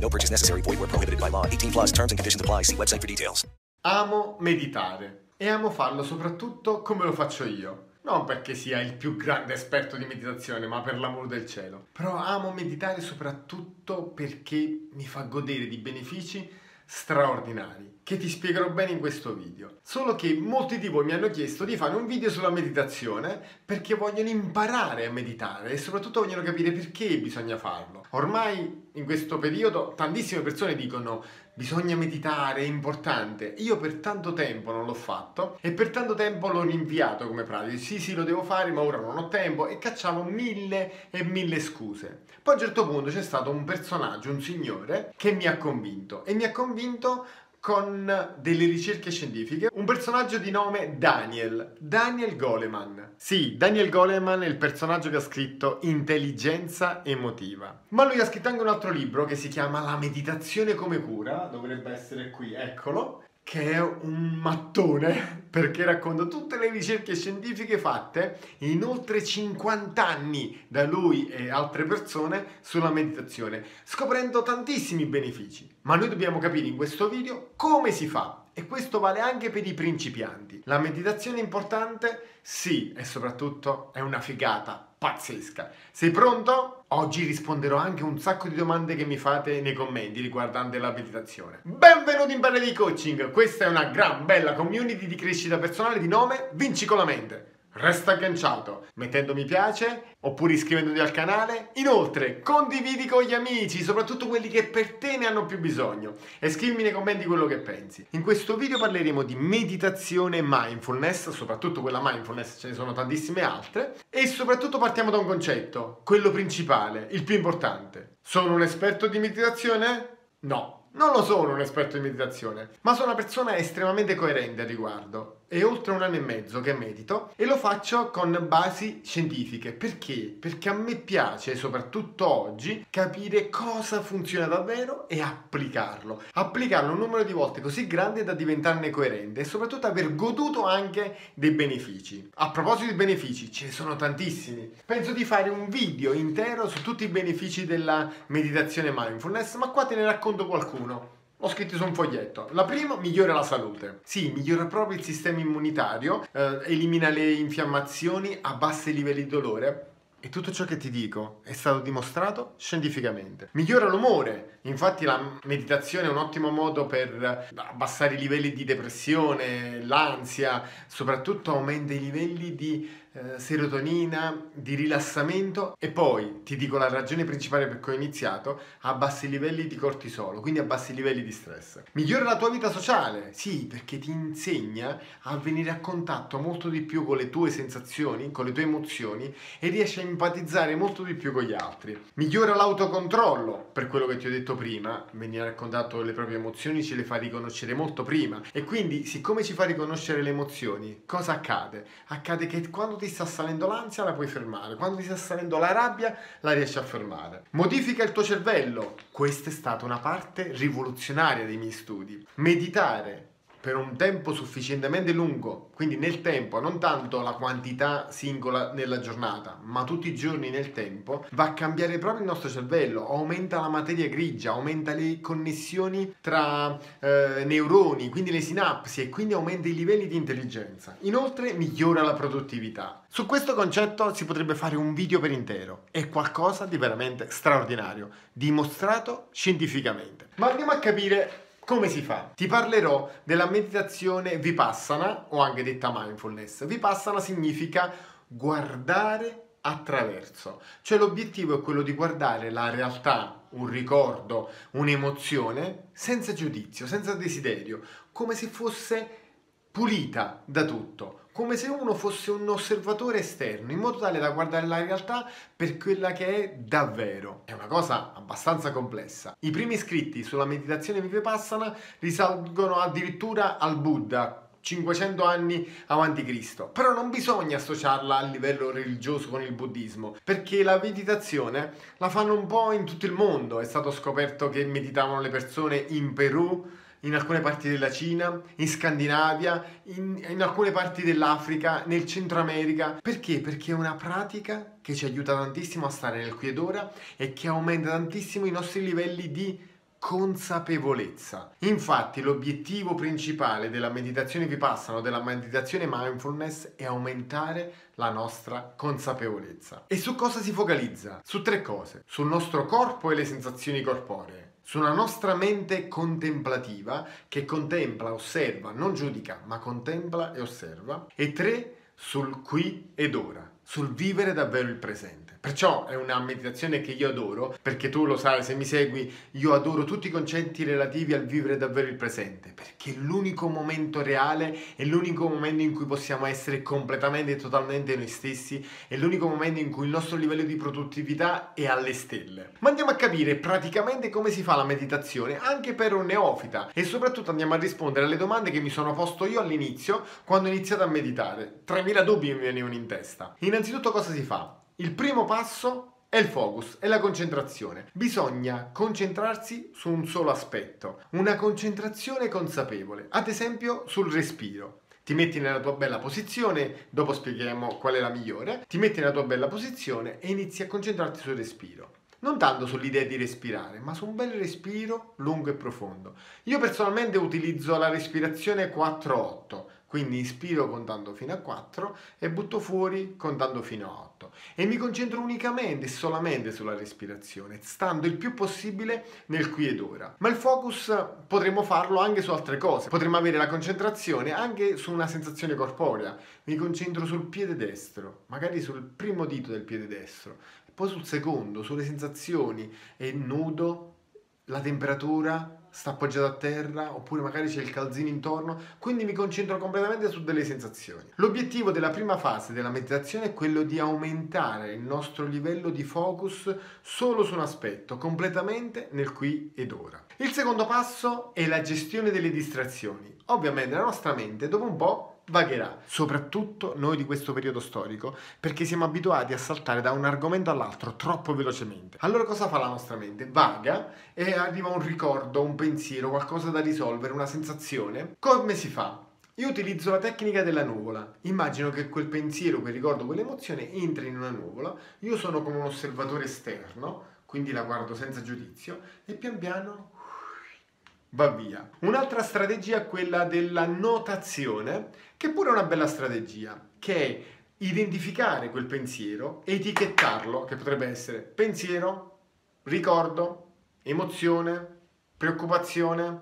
No purchase necessary. Void where prohibited by law. 18 plus terms and conditions apply. See website for details. Amo meditare e amo farlo soprattutto come lo faccio io. Non perché sia il più grande esperto di meditazione, ma per l'amor del cielo. Però amo meditare soprattutto perché mi fa godere di benefici straordinari che ti spiegherò bene in questo video. Solo che molti di voi mi hanno chiesto di fare un video sulla meditazione perché vogliono imparare a meditare e soprattutto vogliono capire perché bisogna farlo. Ormai in questo periodo tantissime persone dicono bisogna meditare, è importante. Io per tanto tempo non l'ho fatto e per tanto tempo l'ho rinviato come pratica. Sì, sì, lo devo fare, ma ora non ho tempo e cacciavo mille e mille scuse. Poi a un certo punto c'è stato un personaggio, un signore, che mi ha convinto. E mi ha convinto con delle ricerche scientifiche, un personaggio di nome Daniel, Daniel Goleman. Sì, Daniel Goleman è il personaggio che ha scritto Intelligenza emotiva. Ma lui ha scritto anche un altro libro che si chiama La meditazione come cura, dovrebbe essere qui, eccolo, che è un mattone perché racconta tutte le ricerche scientifiche fatte in oltre 50 anni da lui e altre persone sulla meditazione, scoprendo tantissimi benefici. Ma noi dobbiamo capire in questo video come si fa e questo vale anche per i principianti. La meditazione è importante? Sì, e soprattutto è una figata pazzesca. Sei pronto? Oggi risponderò anche a un sacco di domande che mi fate nei commenti riguardante la meditazione. Benvenuti in Pelle di Coaching! Questa è una gran bella community di crescita personale di nome Vinci con la mente. Resta agganciato mettendo mi piace oppure iscrivendoti al canale. Inoltre, condividi con gli amici, soprattutto quelli che per te ne hanno più bisogno. E scrivimi nei commenti quello che pensi. In questo video parleremo di meditazione e mindfulness, soprattutto quella mindfulness, ce ne sono tantissime altre. E soprattutto partiamo da un concetto, quello principale, il più importante. Sono un esperto di meditazione? No. Non lo sono un esperto di meditazione, ma sono una persona estremamente coerente al riguardo. È oltre un anno e mezzo che medito e lo faccio con basi scientifiche. Perché? Perché a me piace, soprattutto oggi, capire cosa funziona davvero e applicarlo. Applicarlo un numero di volte così grande da diventarne coerente e soprattutto aver goduto anche dei benefici. A proposito di benefici, ce ne sono tantissimi. Penso di fare un video intero su tutti i benefici della meditazione mindfulness, ma qua te ne racconto qualcuno. Ho scritto su un foglietto. La prima migliora la salute. Sì, migliora proprio il sistema immunitario, eh, elimina le infiammazioni, abbassa i livelli di dolore. E tutto ciò che ti dico è stato dimostrato scientificamente. Migliora l'umore, infatti la meditazione è un ottimo modo per abbassare i livelli di depressione, l'ansia, soprattutto aumenta i livelli di eh, serotonina, di rilassamento e poi ti dico la ragione principale per cui ho iniziato, abbassi i livelli di cortisolo, quindi abbassi i livelli di stress. Migliora la tua vita sociale, sì, perché ti insegna a venire a contatto molto di più con le tue sensazioni, con le tue emozioni e riesci a empatizzare molto di più con gli altri. Migliora l'autocontrollo, per quello che ti ho detto prima, venire a contatto con le proprie emozioni ce le fa riconoscere molto prima e quindi siccome ci fa riconoscere le emozioni, cosa accade? Accade che quando ti sta salendo l'ansia la puoi fermare, quando ti sta salendo la rabbia la riesci a fermare. Modifica il tuo cervello. Questa è stata una parte rivoluzionaria dei miei studi. Meditare per un tempo sufficientemente lungo, quindi nel tempo, non tanto la quantità singola nella giornata, ma tutti i giorni nel tempo, va a cambiare proprio il nostro cervello, aumenta la materia grigia, aumenta le connessioni tra eh, neuroni, quindi le sinapsi e quindi aumenta i livelli di intelligenza. Inoltre migliora la produttività. Su questo concetto si potrebbe fare un video per intero, è qualcosa di veramente straordinario, dimostrato scientificamente. Ma andiamo a capire come si fa? Ti parlerò della meditazione vipassana o anche detta mindfulness. Vipassana significa guardare attraverso, cioè l'obiettivo è quello di guardare la realtà, un ricordo, un'emozione senza giudizio, senza desiderio, come se fosse pulita da tutto, come se uno fosse un osservatore esterno, in modo tale da guardare la realtà per quella che è davvero. È una cosa abbastanza complessa. I primi scritti sulla meditazione Vipassana risalgono addirittura al Buddha, 500 anni avanti Cristo. Però non bisogna associarla a livello religioso con il buddismo, perché la meditazione la fanno un po' in tutto il mondo. È stato scoperto che meditavano le persone in Perù, in alcune parti della Cina, in Scandinavia, in, in, alcune parti dell'Africa, nel Centro America. Perché? Perché è una pratica che ci aiuta tantissimo a stare nel qui ed ora e che aumenta tantissimo i nostri livelli di consapevolezza. Infatti l'obiettivo principale della meditazione vipassana della meditazione mindfulness è aumentare la nostra consapevolezza. E su cosa si focalizza? Su tre cose. Sul nostro corpo e le sensazioni corporee. Sulla nostra mente contemplativa che contempla, osserva, non giudica, ma contempla e osserva. E tre, sul qui ed ora, sul vivere davvero il presente. Perciò è una meditazione che io adoro, perché tu lo sai, se mi segui, io adoro tutti i concetti relativi al vivere davvero il presente, perché è l'unico momento reale, è l'unico momento in cui possiamo essere completamente e totalmente noi stessi, è l'unico momento in cui il nostro livello di produttività è alle stelle. Ma andiamo a capire praticamente come si fa la meditazione anche per un neofita e soprattutto andiamo a rispondere alle domande che mi sono posto io all'inizio quando ho iniziato a meditare. 3000 dubbi mi venivano in testa. Innanzitutto cosa si fa? Il primo passo è il focus, è la concentrazione. Bisogna concentrarsi su un solo aspetto, una concentrazione consapevole, ad esempio sul respiro. Ti metti nella tua bella posizione, dopo spieghiamo qual è la migliore, ti metti nella tua bella posizione e inizi a concentrarti sul respiro. Non tanto sull'idea di respirare, ma su un bel respiro lungo e profondo. Io personalmente utilizzo la respirazione 4-8 quindi ispiro contando fino a 4 e butto fuori contando fino a 8. E mi concentro unicamente e solamente sulla respirazione, stando il più possibile nel qui ed ora. Ma il focus potremmo farlo anche su altre cose. Potremmo avere la concentrazione anche su una sensazione corporea. Mi concentro sul piede destro, magari sul primo dito del piede destro, poi sul secondo, sulle sensazioni. È nudo, la temperatura, sta appoggiato a terra oppure magari c'è il calzino intorno, quindi mi concentro completamente su delle sensazioni. L'obiettivo della prima fase della meditazione è quello di aumentare il nostro livello di focus solo su un aspetto, completamente nel qui ed ora. Il secondo passo è la gestione delle distrazioni. Ovviamente la nostra mente dopo un po' vagherà, soprattutto noi di questo periodo storico, perché siamo abituati a saltare da un argomento all'altro troppo velocemente. Allora cosa fa la nostra mente? Vaga e arriva un ricordo, un pensiero, qualcosa da risolvere, una sensazione. Come si fa? Io utilizzo la tecnica della nuvola. Immagino che quel pensiero, quel ricordo, quell'emozione entri in una nuvola. Io sono come un osservatore esterno, quindi la guardo senza giudizio e pian piano va via. Un'altra strategia è quella della notazione, che pure è una bella strategia, che è identificare quel pensiero, etichettarlo, che potrebbe essere pensiero, ricordo, emozione, preoccupazione,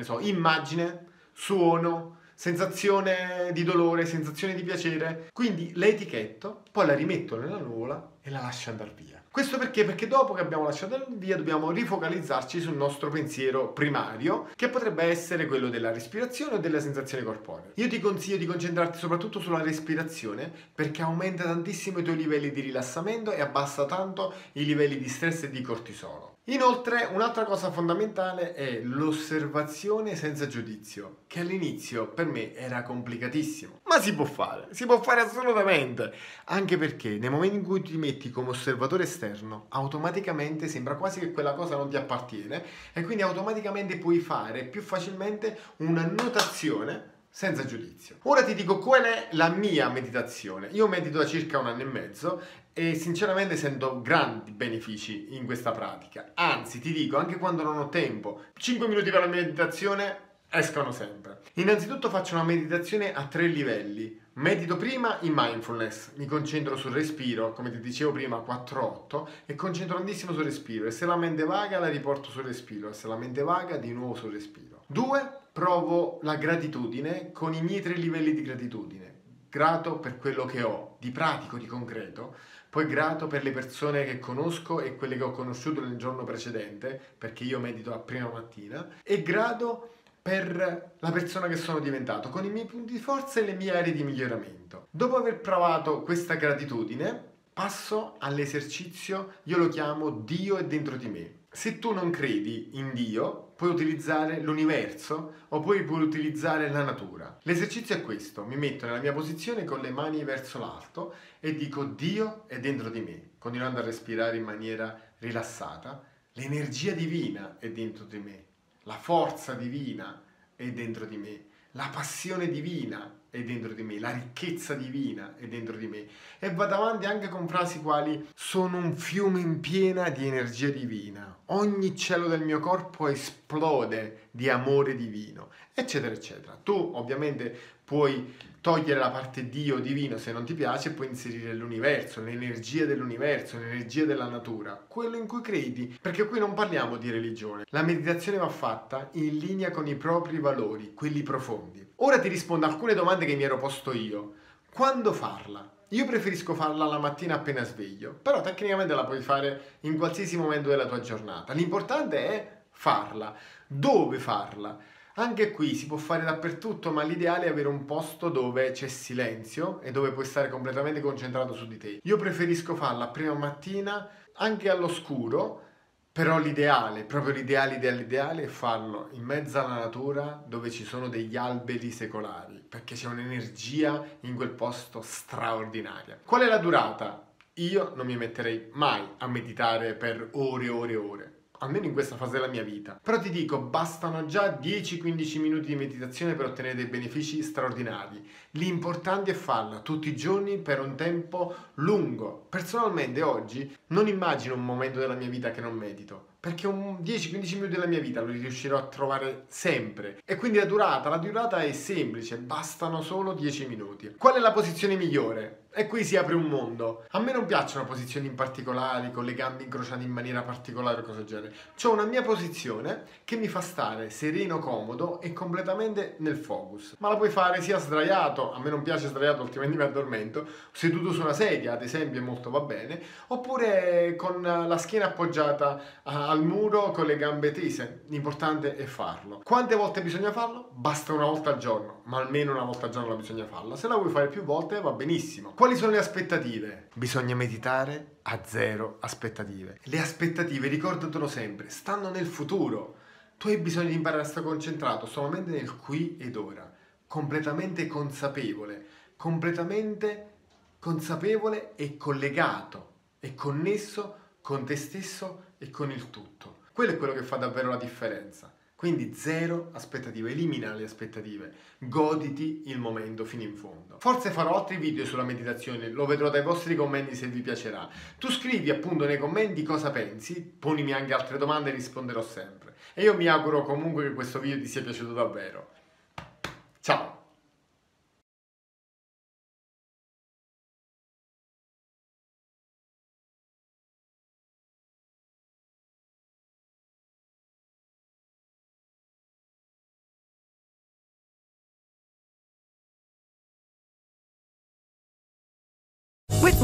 so, immagine, suono, sensazione di dolore, sensazione di piacere. Quindi la etichetto, poi la rimetto nella nuvola e la lascio andare via. Questo perché? Perché dopo che abbiamo lasciato via dobbiamo rifocalizzarci sul nostro pensiero primario, che potrebbe essere quello della respirazione o della sensazione corporea. Io ti consiglio di concentrarti soprattutto sulla respirazione perché aumenta tantissimo i tuoi livelli di rilassamento e abbassa tanto i livelli di stress e di cortisolo. Inoltre, un'altra cosa fondamentale è l'osservazione senza giudizio, che all'inizio per me era complicatissimo, ma si può fare, si può fare assolutamente, anche perché nel momento in cui ti metti come osservatore esterno, automaticamente sembra quasi che quella cosa non ti appartiene e quindi automaticamente puoi fare più facilmente una notazione senza giudizio. Ora ti dico qual è la mia meditazione. Io medito da circa un anno e mezzo e sinceramente sento grandi benefici in questa pratica. Anzi, ti dico, anche quando non ho tempo, 5 minuti per la meditazione escono sempre. Innanzitutto faccio una meditazione a tre livelli. Medito prima in mindfulness, mi concentro sul respiro, come ti dicevo prima 4-8, e concentro tantissimo sul respiro. E se la mente vaga la riporto sul respiro, e se la mente vaga di nuovo sul respiro. Due, provo la gratitudine con i miei tre livelli di gratitudine. Grato per quello che ho, di pratico, di concreto, poi grato per le persone che conosco e quelle che ho conosciuto nel giorno precedente, perché io medito a prima mattina, e grato per la persona che sono diventato, con i miei punti di forza e le mie aree di miglioramento. Dopo aver provato questa gratitudine, passo all'esercizio, io lo chiamo Dio è dentro di me. Se tu non credi in Dio, puoi utilizzare l'universo o puoi, utilizzare la natura. L'esercizio è questo, mi metto nella mia posizione con le mani verso l'alto e dico Dio è dentro di me, continuando a respirare in maniera rilassata. L'energia divina è dentro di me, la forza divina è dentro di me, la passione divina è dentro di me, la ricchezza divina è dentro di me. E vado avanti anche con frasi quali sono un fiume in piena di energia divina, ogni cielo del mio corpo esplode di amore divino, eccetera, eccetera. Tu ovviamente puoi togliere la parte Dio divino se non ti piace e puoi inserire l'universo, l'energia dell'universo, l'energia della natura, quello in cui credi, perché qui non parliamo di religione. La meditazione va fatta in linea con i propri valori, quelli profondi. Ora ti rispondo a alcune domande che mi ero posto io. Quando farla? Io preferisco farla la mattina appena sveglio, però tecnicamente la puoi fare in qualsiasi momento della tua giornata. L'importante è farla. Dove farla? Anche qui si può fare dappertutto, ma l'ideale è avere un posto dove c'è silenzio e dove puoi stare completamente concentrato su di te. Io preferisco farla prima mattina, anche all'oscuro, però l'ideale, proprio l'ideale, ideale, ideale è farlo in mezzo alla natura dove ci sono degli alberi secolari, perché c'è un'energia in quel posto straordinaria. Qual è la durata? Io non mi metterei mai a meditare per ore e ore e ore almeno in questa fase della mia vita. Però ti dico, bastano già 10-15 minuti di meditazione per ottenere dei benefici straordinari. L'importante è farla tutti i giorni per un tempo lungo. Personalmente oggi non immagino un momento della mia vita che non medito perché un 10-15 minuti della mia vita lo riuscirò a trovare sempre. E quindi la durata, la durata è semplice, bastano solo 10 minuti. Qual è la posizione migliore? E qui si apre un mondo. A me non piacciono posizioni in particolare, con le gambe incrociate in maniera particolare o cose del genere. C'ho una mia posizione che mi fa stare sereno, comodo e completamente nel focus. Ma la puoi fare sia sdraiato, a me non piace sdraiato, altrimenti mi addormento, seduto su una sedia, ad esempio, molto va bene, oppure con la schiena appoggiata al muro con le gambe tese. L'importante è farlo. Quante volte bisogna farlo? Basta una volta al giorno, ma almeno una volta al giorno bisogna farla. Se la vuoi fare più volte va benissimo. Quali sono le aspettative? Bisogna meditare a zero aspettative. Le aspettative, ricordatelo sempre, stanno nel futuro. Tu hai bisogno di imparare a stare concentrato solamente nel qui ed ora, completamente consapevole, completamente consapevole e collegato e connesso con te stesso e con il tutto. Quello è quello che fa davvero la differenza. Quindi zero aspettative, elimina le aspettative, goditi il momento fino in fondo. Forse farò altri video sulla meditazione, lo vedrò dai vostri commenti se vi piacerà. Tu scrivi appunto nei commenti cosa pensi, ponimi anche altre domande e risponderò sempre. E io mi auguro comunque che questo video ti sia piaciuto davvero. Ciao!